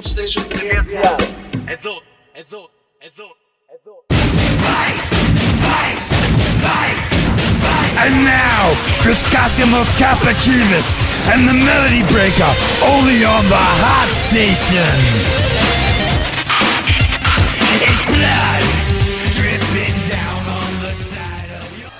hotstation.gr Εδώ, εδώ, εδώ, εδώ And now, Chris Costimos Kapachivas and the Melody Breaker, only on the Hot Station. It's blood dripping down on the side of your.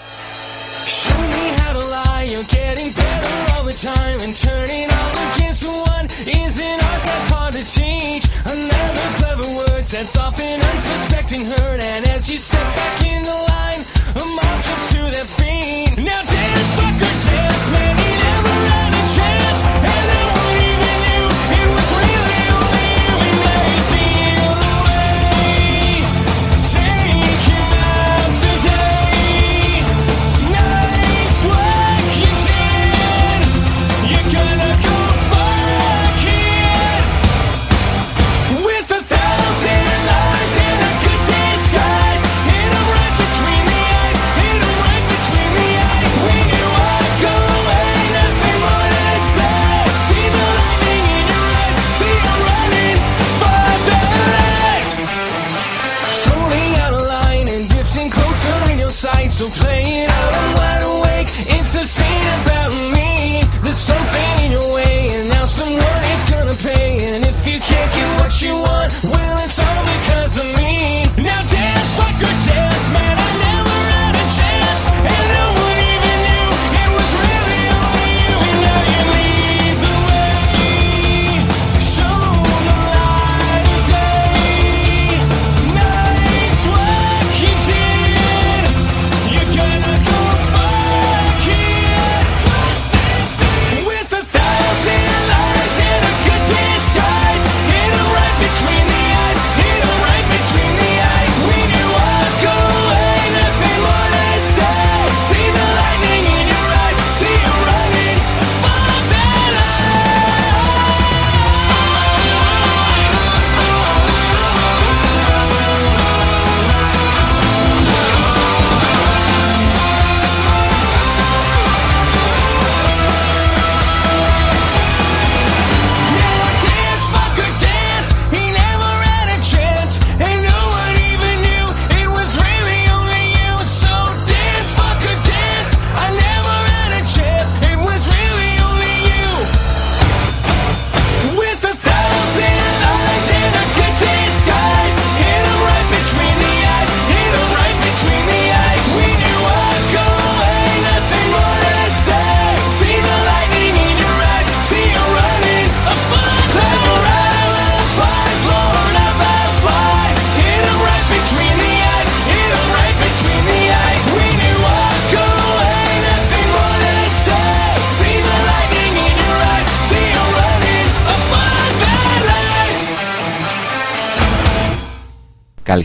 Show me how to lie, you're getting better the time And turning all against one is an art that's hard to teach. Another clever word sets off an unsuspecting hurt And as you step back in the line, a mob jumps to their feet. Now dance, fucker, dance, man,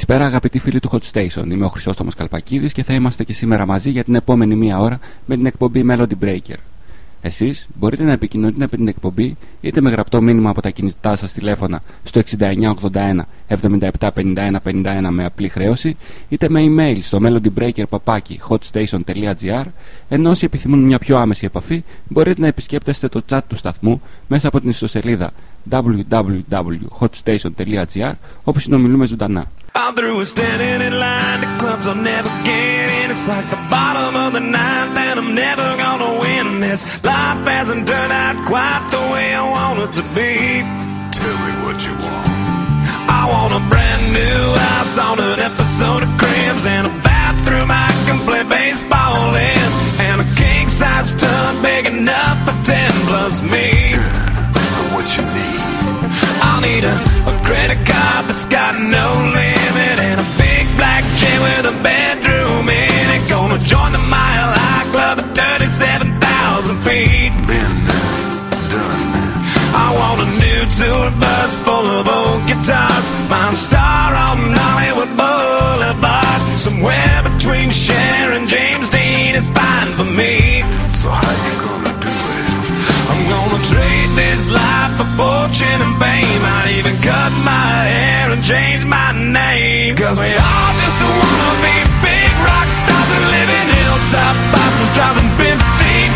Καλησπέρα αγαπητοί φίλοι του Hot Station. Είμαι ο Χρυσόστομος Καλπακίδης και θα είμαστε και σήμερα μαζί για την επόμενη μία ώρα με την εκπομπή Melody Breaker. Εσείς μπορείτε να επικοινωνείτε με την εκπομπή είτε με γραπτό μήνυμα από τα κινητά σας τηλέφωνα στο 6981 7751 51 με απλή χρέωση είτε με email στο melodybreaker.hotstation.gr ενώ όσοι επιθυμούν μια πιο άμεση επαφή μπορείτε να επισκέπτεστε το chat του σταθμού μέσα από την ιστοσελίδα www.hotstation.gr όπου συνομιλούμε ζωντανά. I'm through with standing in line. The clubs I'll never get in. It's like the bottom of the ninth, and I'm never gonna win this. Life hasn't turned out quite the way I want it to be. Tell me what you want. I want a brand new house on an episode of Cribs and a bathroom I can play baseball in, and a king size tub big enough for ten plus me. Need a, credit card that's got no limit and a big black jet with a bedroom in it. Gonna join the Mile High Club at 37,000 feet. Been done. I want a new tour bus full of old guitars. Mine star on Hollywood Boulevard. Somewhere between Cher and James Dean is fine for me. So how you gonna do it? I'm gonna trade this life for fortune and fame change my name. Cause we all just wanna be big rock stars and living hilltop bosses driving 15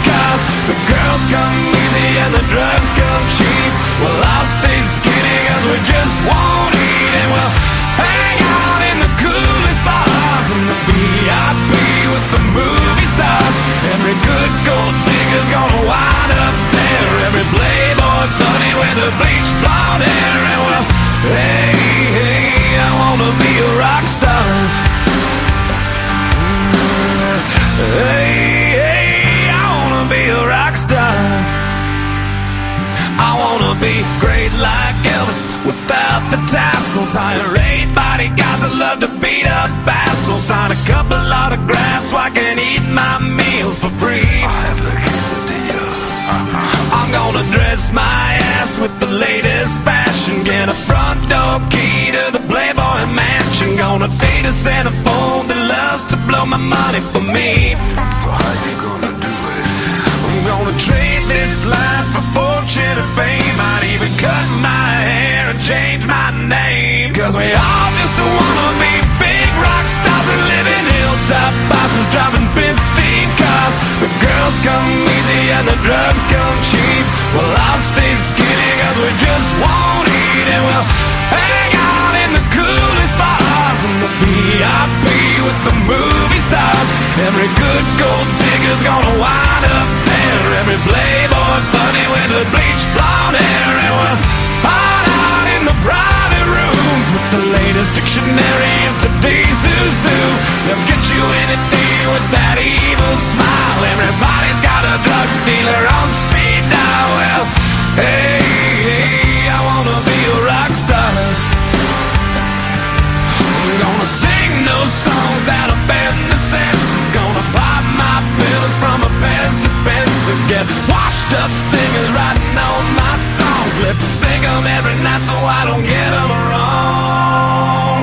cars. The girls come easy and the drugs come cheap. We'll all stay skinny cause we just won't eat and we'll hang out in the coolest bars and the VIP with the movie stars. Every good gold digger's gonna wind up there. Every playboy bunny with the bleach blonde hair and we'll hey, hey, I wanna be a rock star. Hey, hey, I wanna be a rock star. I wanna be great like Elvis without the tassels. Hire eight bodyguards that love to beat up assholes. Sign a couple autographs so I can eat my meals for free. I'm gonna dress my ass with the latest fashion. Get a front door key to the Playboy Mansion. Gonna date a centerfold that loves to blow my money for me. So how you gonna do it? I'm gonna trade this life for fortune and fame. I'd even cut my hair and change my name. Cause we all just wanna be with bleach blonde hair. And we'll hide out in the private rooms with the latest dictionary of today's zoo. They'll get you anything with that evil smile. Everybody's got a drug dealer on speed dial. Well, hey, hey, I wanna be a rock star. I'm gonna sing those songs that offend the senses. Gonna pop my pills from a Pez dispenser. Get up singers writing all my songs. Lip sync 'em every night so I don't get 'em wrong.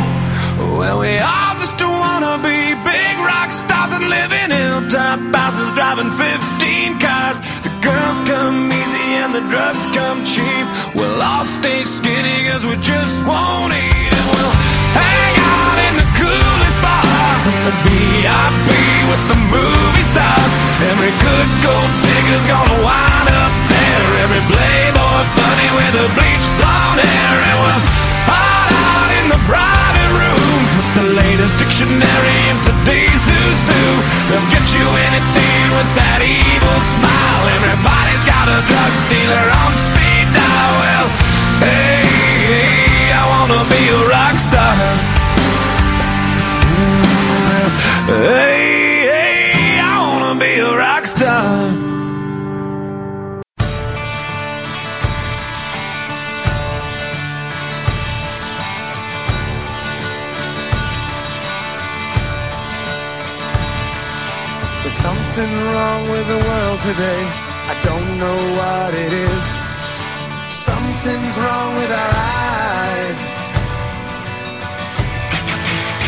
Well, we all just wanna be big rock stars and live in hilltop houses driving 15 cars. The girls come easy and the drugs come cheap. We'll all stay skinny cause we just won't eat and we'll hang out in the coolest bars and the VIP with the movie stars. Every good gold digger's gonna wind up there. Every playboy bunny with the bleached blonde hair and we'll hide out in the private rooms with the latest dictionary of today's who's who. They'll get you anything with that evil smile. Everybody's got a drug dealer on speed dial. Well, hey, hey, I wanna be a rock star. Hey, hey, I wanna be a rock star. There's something wrong with the world today. I don't know what it is. Something's wrong with our eyes.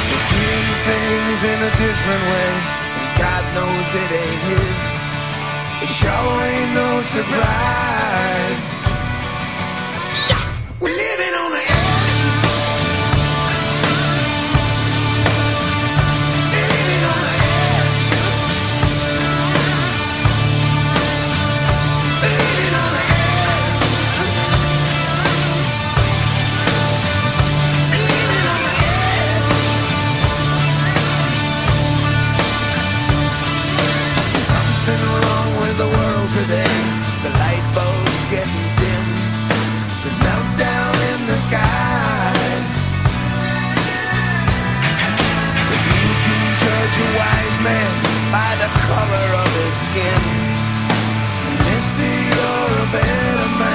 We're seeing things in a different way. And God knows it ain't His. It sure ain't no surprise. Sky. If you can judge a wise man by the color of his skin, mister, you're a better man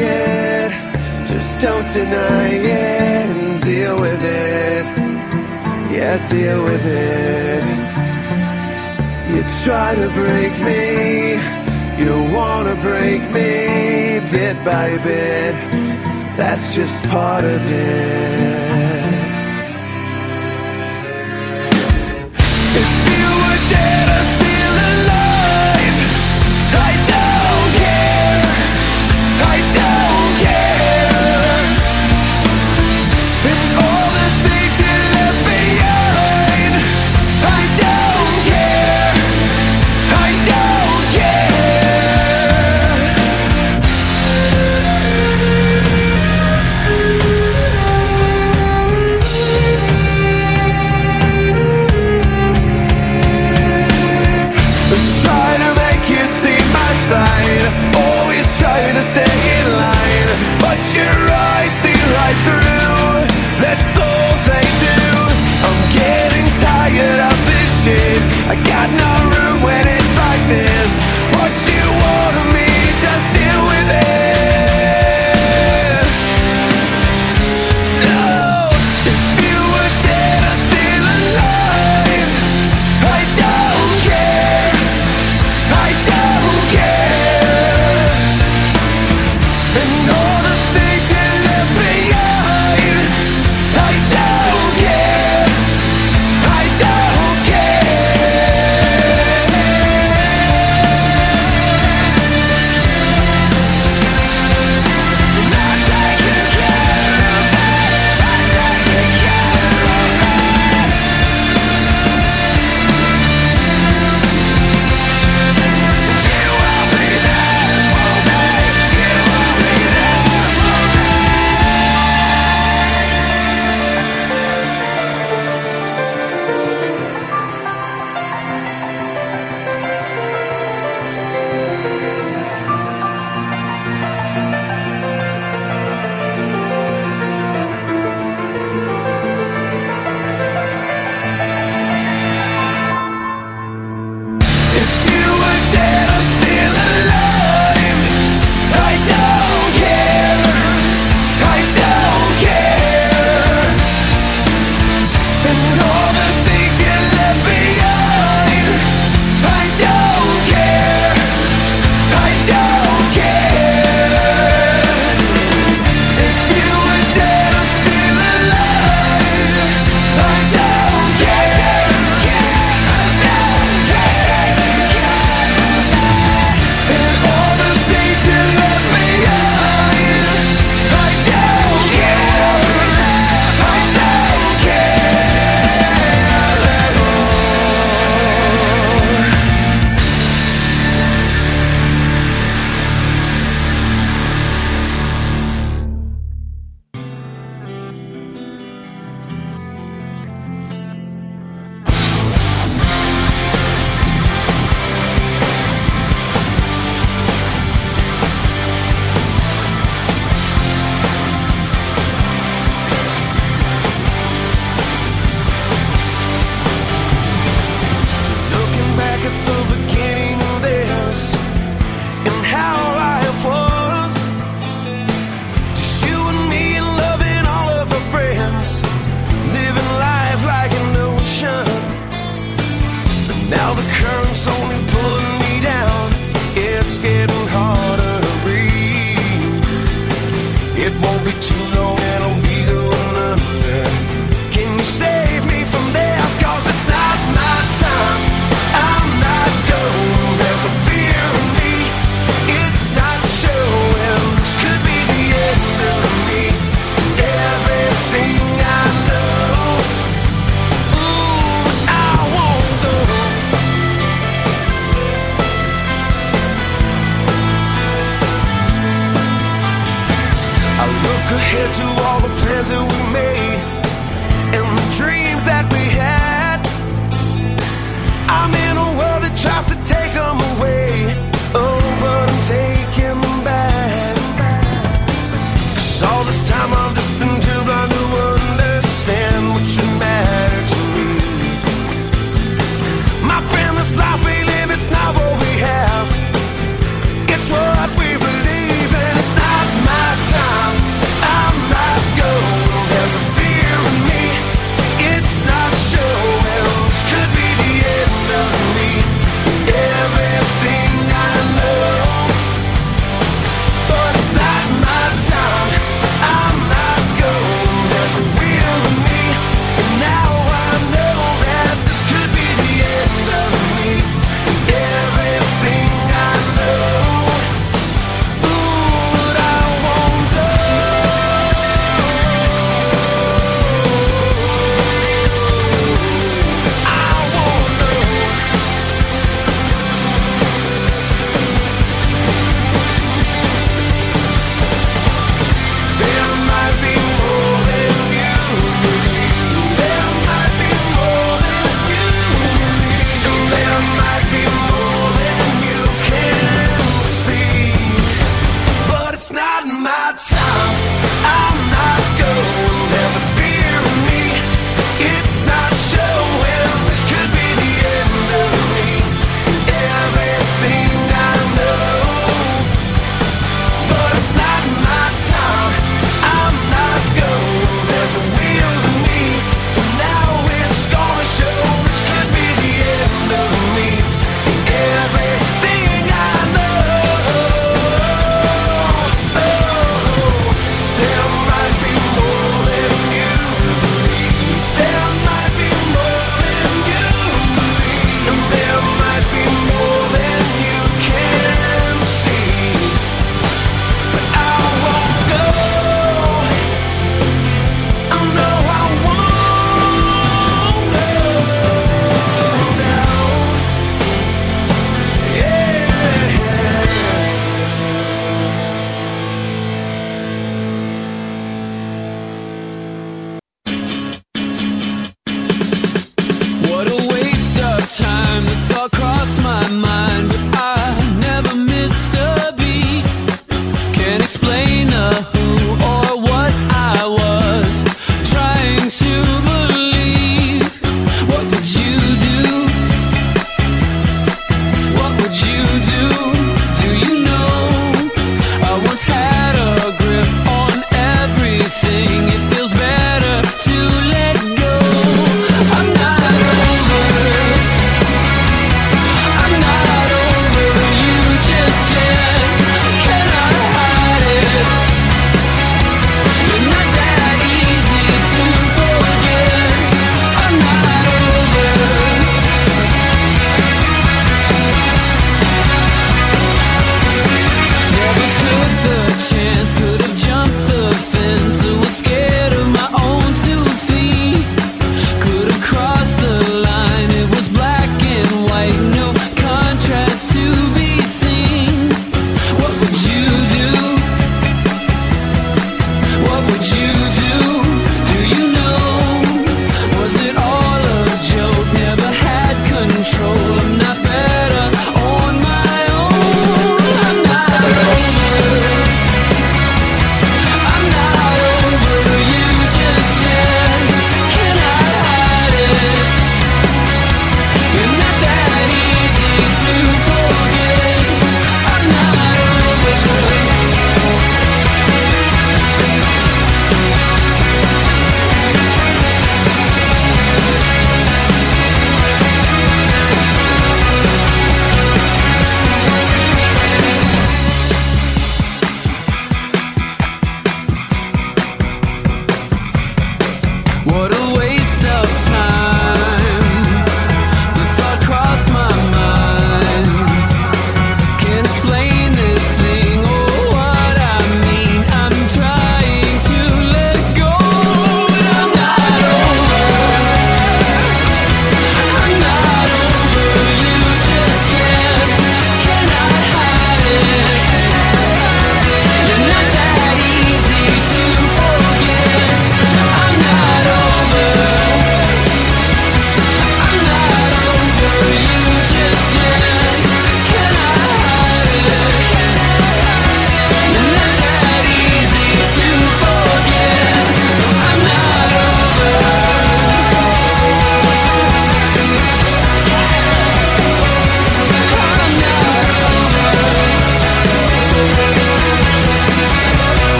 it. Just don't deny it and deal with it. Yeah, deal with it. You try to break me, you wanna break me bit by bit. That's just part of it.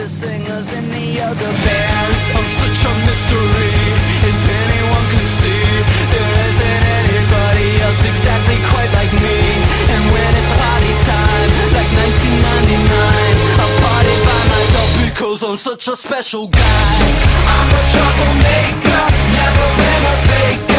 the singers in the other bands. I'm such a mystery, as anyone can see. There isn't anybody else exactly quite like me. And when it's party time, like 1999, I party by myself because I'm such a special guy. I'm a troublemaker, never been a faker.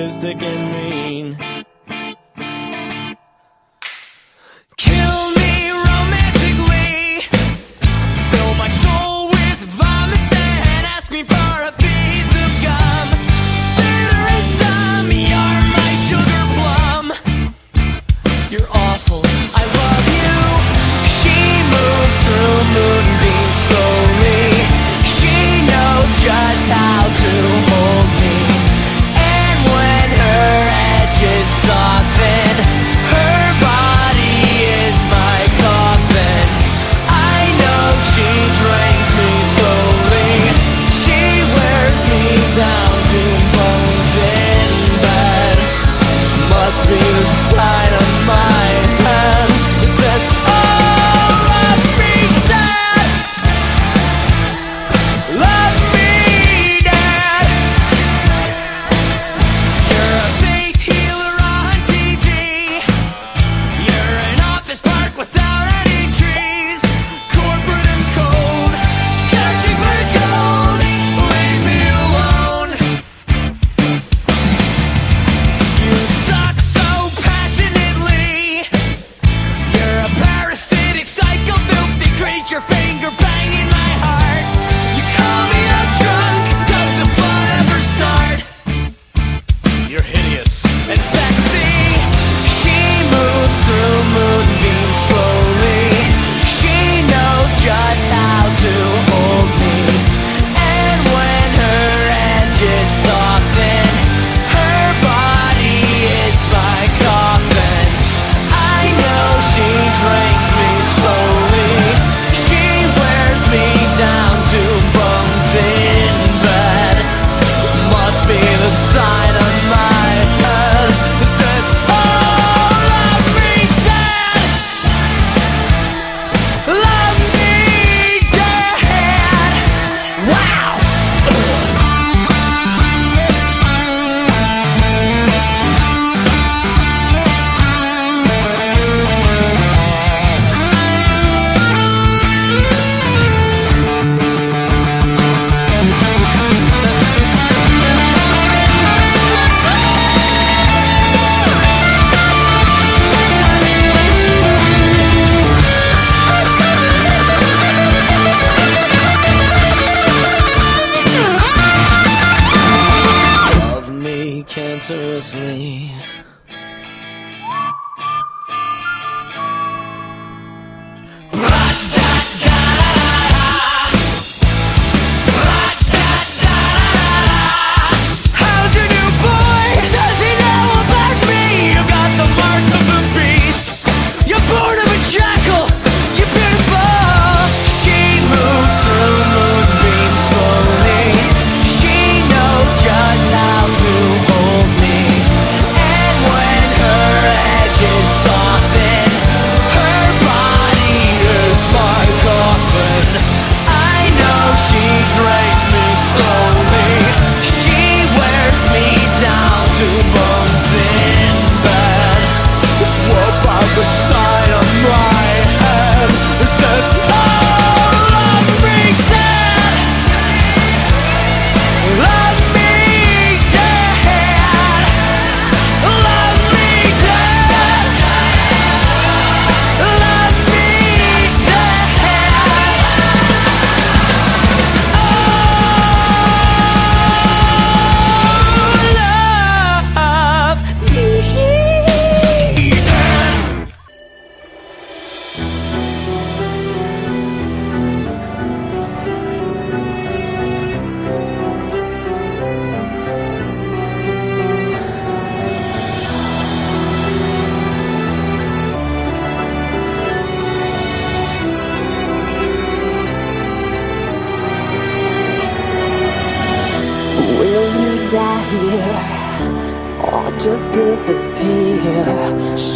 And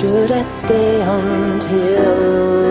Should I stay until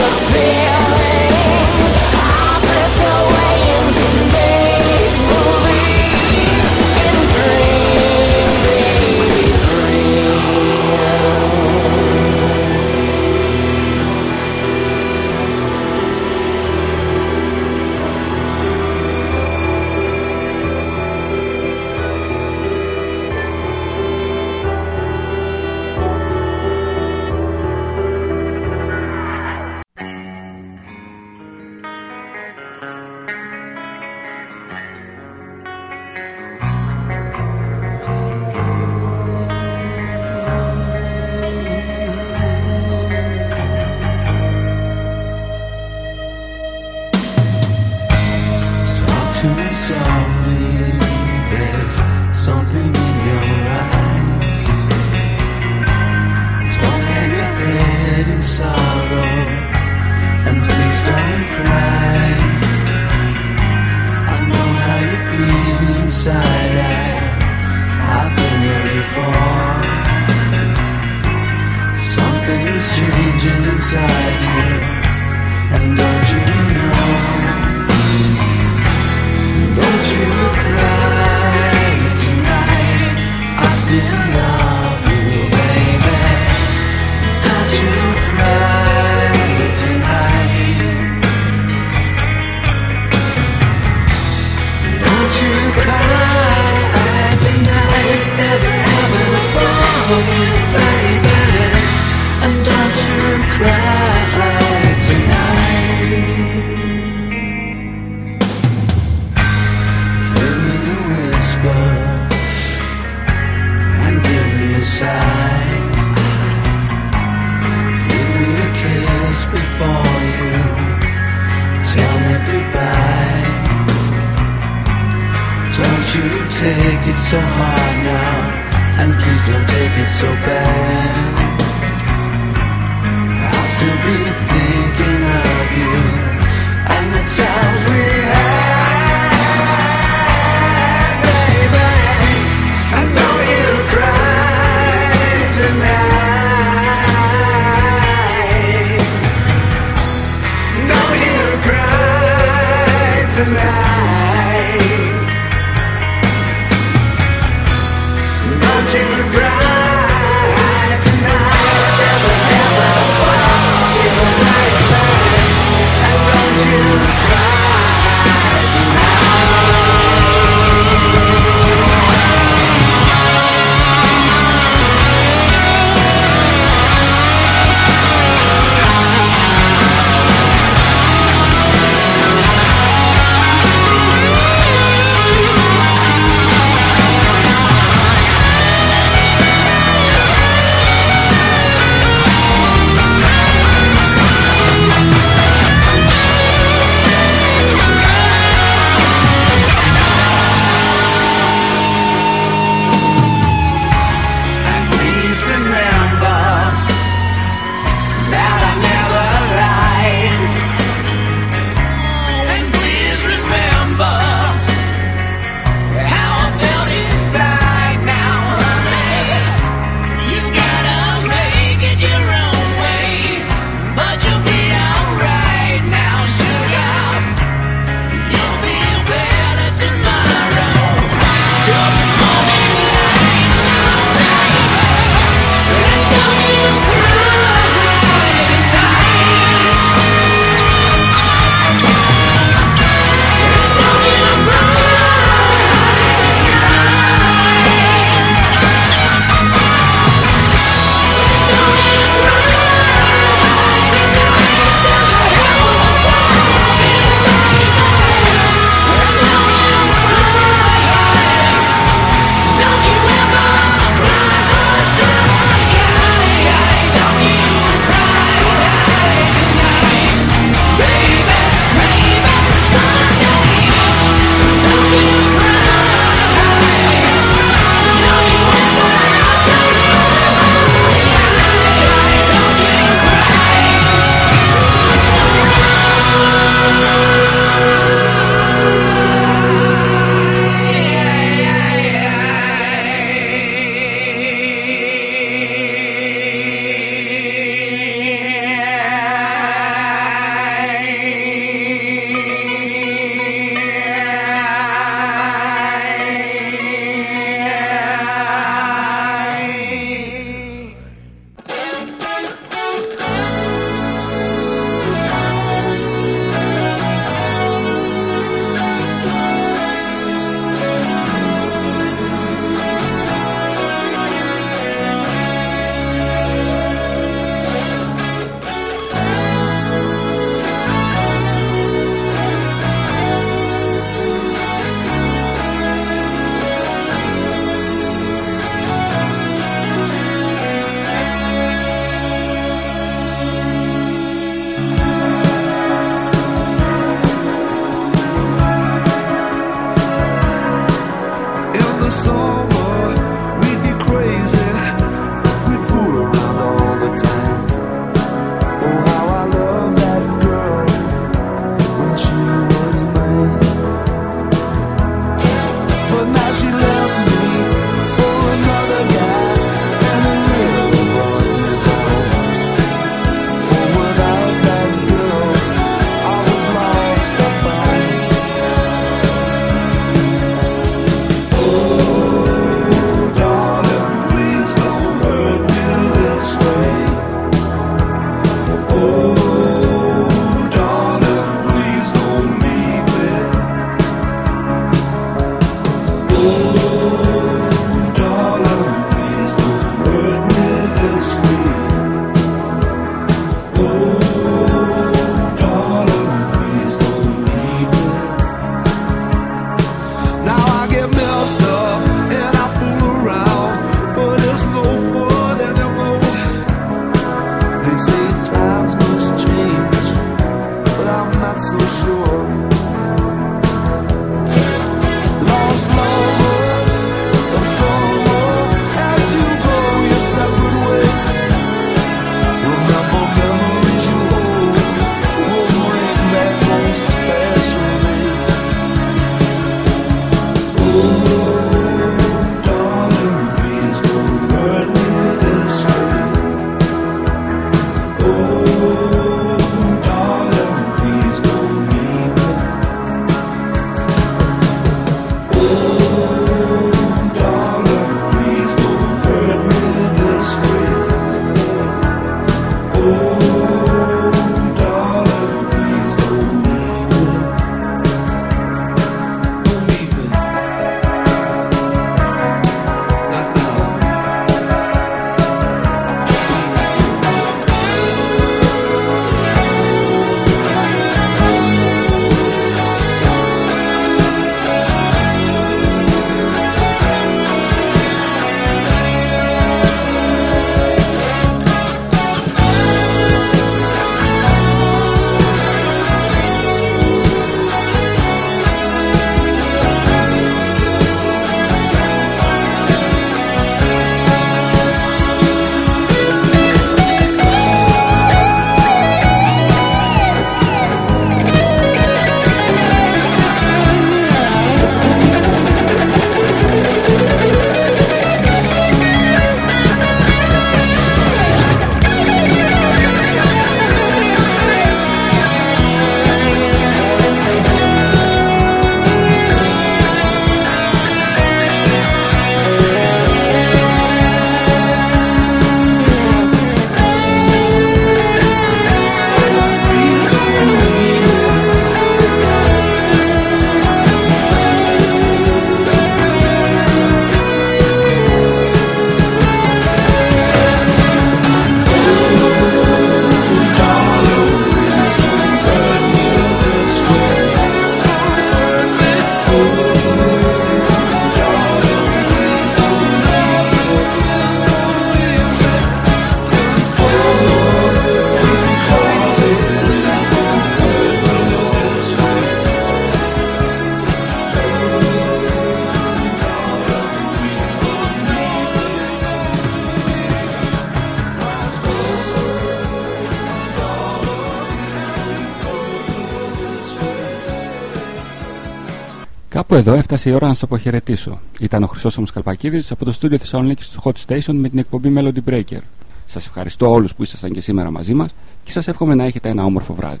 Εδώ έφτασε η ώρα να σα αποχαιρετήσω. Ήταν ο Χρυσόσαμο Καλπακίδης από το στούντιο Θεσσαλονίκη του Hot Station με την εκπομπή Melody Breaker. Σας ευχαριστώ όλους που ήσασταν και σήμερα μαζί μας και σας εύχομαι να έχετε ένα όμορφο βράδυ.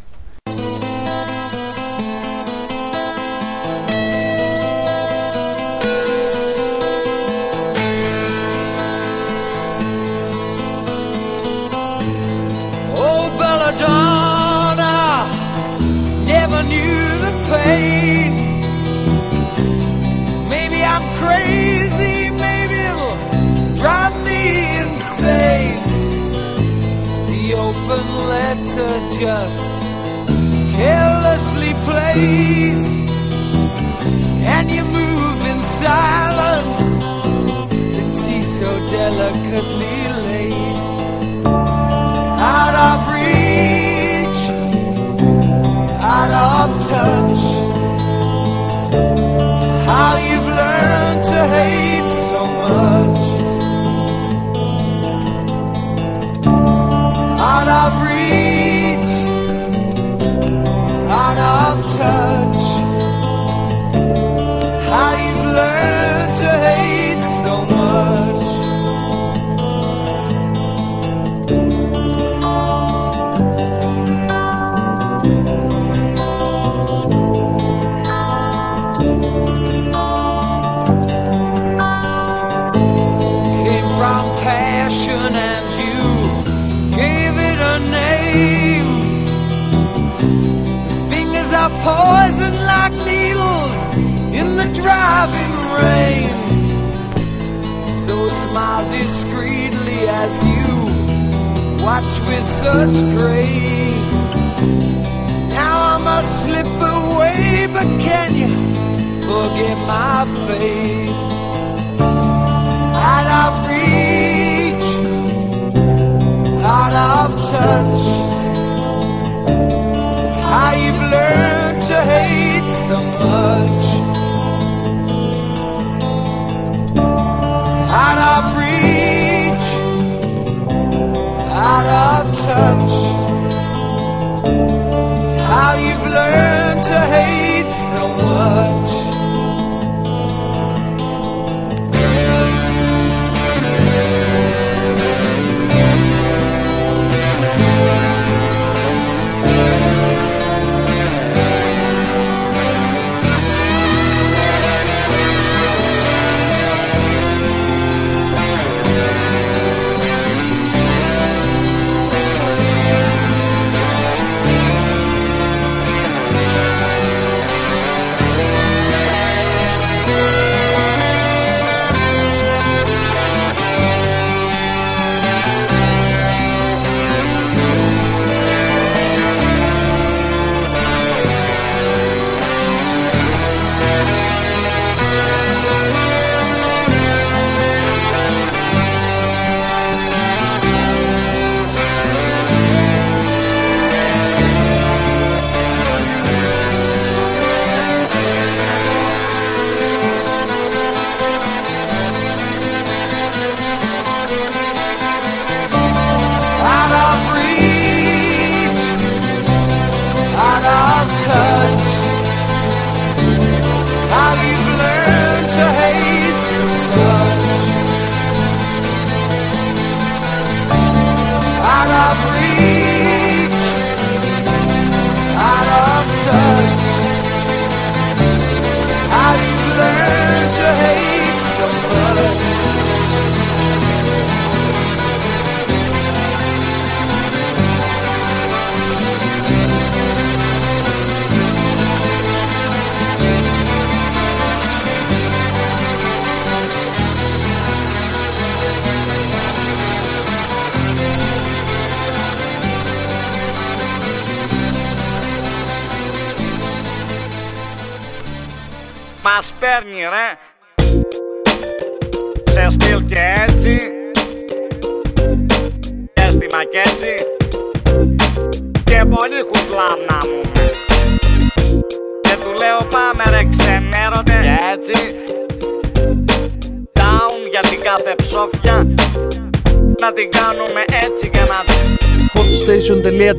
touch frame. So smile discreetly as you watch with such grace. Now I must slip away, but can you forget my face? Out of reach, out of touch. I've learned to hate so much. Out of reach, out of touch. How you've learned to hate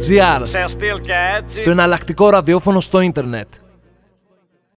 hotstation.gr Σε στυλ και έτσι Το εναλλακτικό ραδιόφωνο στο ίντερνετ.